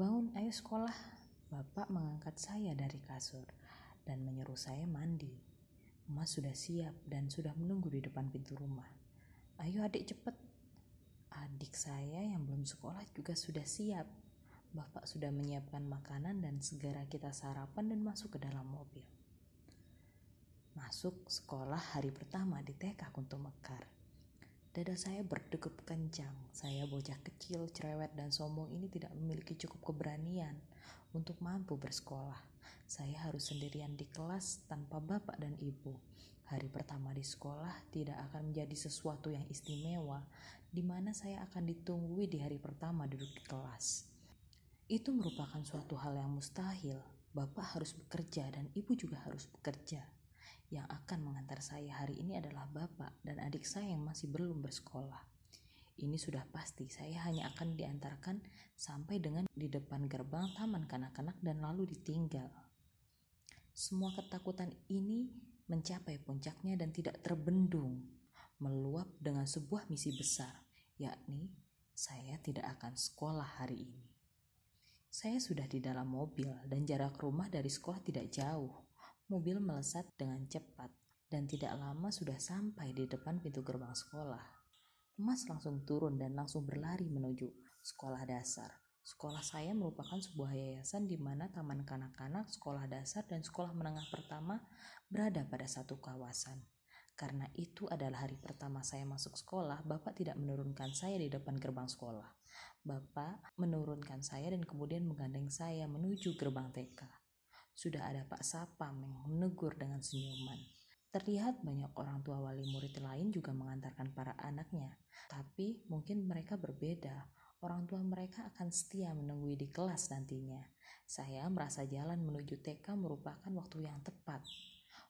Bangun, ayo sekolah. Bapak mengangkat saya dari kasur dan menyuruh saya mandi. Emas sudah siap dan sudah menunggu di depan pintu rumah. Ayo adik cepet. Adik saya yang belum sekolah juga sudah siap. Bapak sudah menyiapkan makanan dan segera kita sarapan dan masuk ke dalam mobil. Masuk sekolah hari pertama di TK Kunto Mekar. Dada saya berdegup kencang. Saya bocah kecil, cerewet, dan sombong ini tidak memiliki cukup keberanian untuk mampu bersekolah. Saya harus sendirian di kelas tanpa bapak dan ibu. Hari pertama di sekolah tidak akan menjadi sesuatu yang istimewa, di mana saya akan ditunggui di hari pertama duduk di kelas. Itu merupakan suatu hal yang mustahil. Bapak harus bekerja dan ibu juga harus bekerja. Yang akan mengantar saya hari ini adalah bapak dan adik saya yang masih belum bersekolah. Ini sudah pasti, saya hanya akan diantarkan sampai dengan di depan gerbang taman kanak-kanak dan lalu ditinggal. Semua ketakutan ini mencapai puncaknya dan tidak terbendung, meluap dengan sebuah misi besar, yakni saya tidak akan sekolah hari ini. Saya sudah di dalam mobil dan jarak rumah dari sekolah tidak jauh. Mobil melesat dengan cepat dan tidak lama sudah sampai di depan pintu gerbang sekolah. Emas langsung turun dan langsung berlari menuju sekolah dasar. Sekolah saya merupakan sebuah yayasan di mana taman kanak-kanak, sekolah dasar, dan sekolah menengah pertama berada pada satu kawasan. Karena itu adalah hari pertama saya masuk sekolah, Bapak tidak menurunkan saya di depan gerbang sekolah. Bapak menurunkan saya dan kemudian menggandeng saya menuju gerbang TK. Sudah ada Pak Sapam yang menegur dengan senyuman. Terlihat banyak orang tua wali murid lain juga mengantarkan para anaknya, tapi mungkin mereka berbeda. Orang tua mereka akan setia menunggu di kelas nantinya. Saya merasa jalan menuju TK merupakan waktu yang tepat.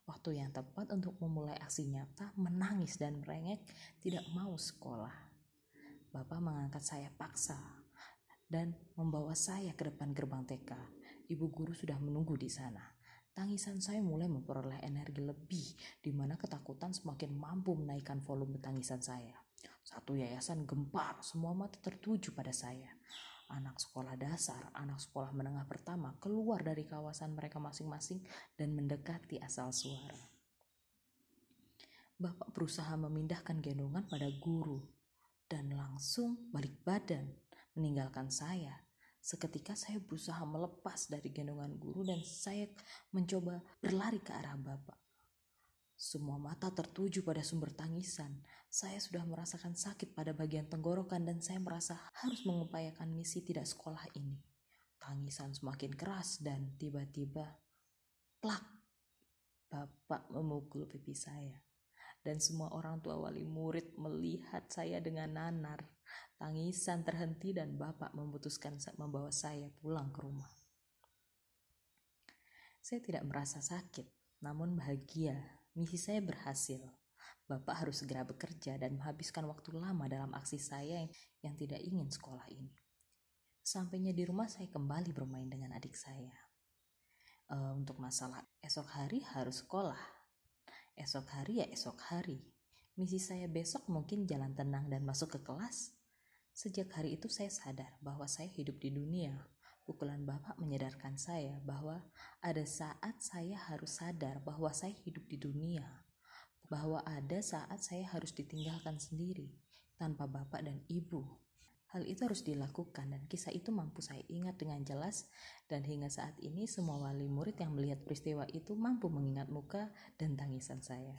Waktu yang tepat untuk memulai aksi nyata, menangis dan merengek, tidak mau sekolah. Bapak mengangkat saya paksa dan membawa saya ke depan gerbang TK. Ibu guru sudah menunggu di sana. Tangisan saya mulai memperoleh energi lebih, di mana ketakutan semakin mampu menaikkan volume tangisan saya. Satu yayasan gempar, semua mata tertuju pada saya. Anak sekolah dasar, anak sekolah menengah pertama keluar dari kawasan mereka masing-masing dan mendekati asal suara. Bapak berusaha memindahkan gendongan pada guru dan langsung balik badan meninggalkan saya Seketika saya berusaha melepas dari gendongan guru dan saya mencoba berlari ke arah bapak. Semua mata tertuju pada sumber tangisan. Saya sudah merasakan sakit pada bagian tenggorokan dan saya merasa harus mengupayakan misi tidak sekolah ini. Tangisan semakin keras dan tiba-tiba plak bapak memukul pipi saya. Dan semua orang tua wali murid melihat saya dengan nanar. Tangisan terhenti dan bapak memutuskan membawa saya pulang ke rumah. Saya tidak merasa sakit, namun bahagia. Misi saya berhasil. Bapak harus segera bekerja dan menghabiskan waktu lama dalam aksi saya yang, yang tidak ingin sekolah ini. Sampainya di rumah saya kembali bermain dengan adik saya. Uh, untuk masalah esok hari harus sekolah. Esok hari ya esok hari. Misi saya besok mungkin jalan tenang dan masuk ke kelas Sejak hari itu saya sadar bahwa saya hidup di dunia. Pukulan Bapak menyadarkan saya bahwa ada saat saya harus sadar bahwa saya hidup di dunia. Bahwa ada saat saya harus ditinggalkan sendiri tanpa Bapak dan Ibu. Hal itu harus dilakukan dan kisah itu mampu saya ingat dengan jelas dan hingga saat ini semua wali murid yang melihat peristiwa itu mampu mengingat muka dan tangisan saya.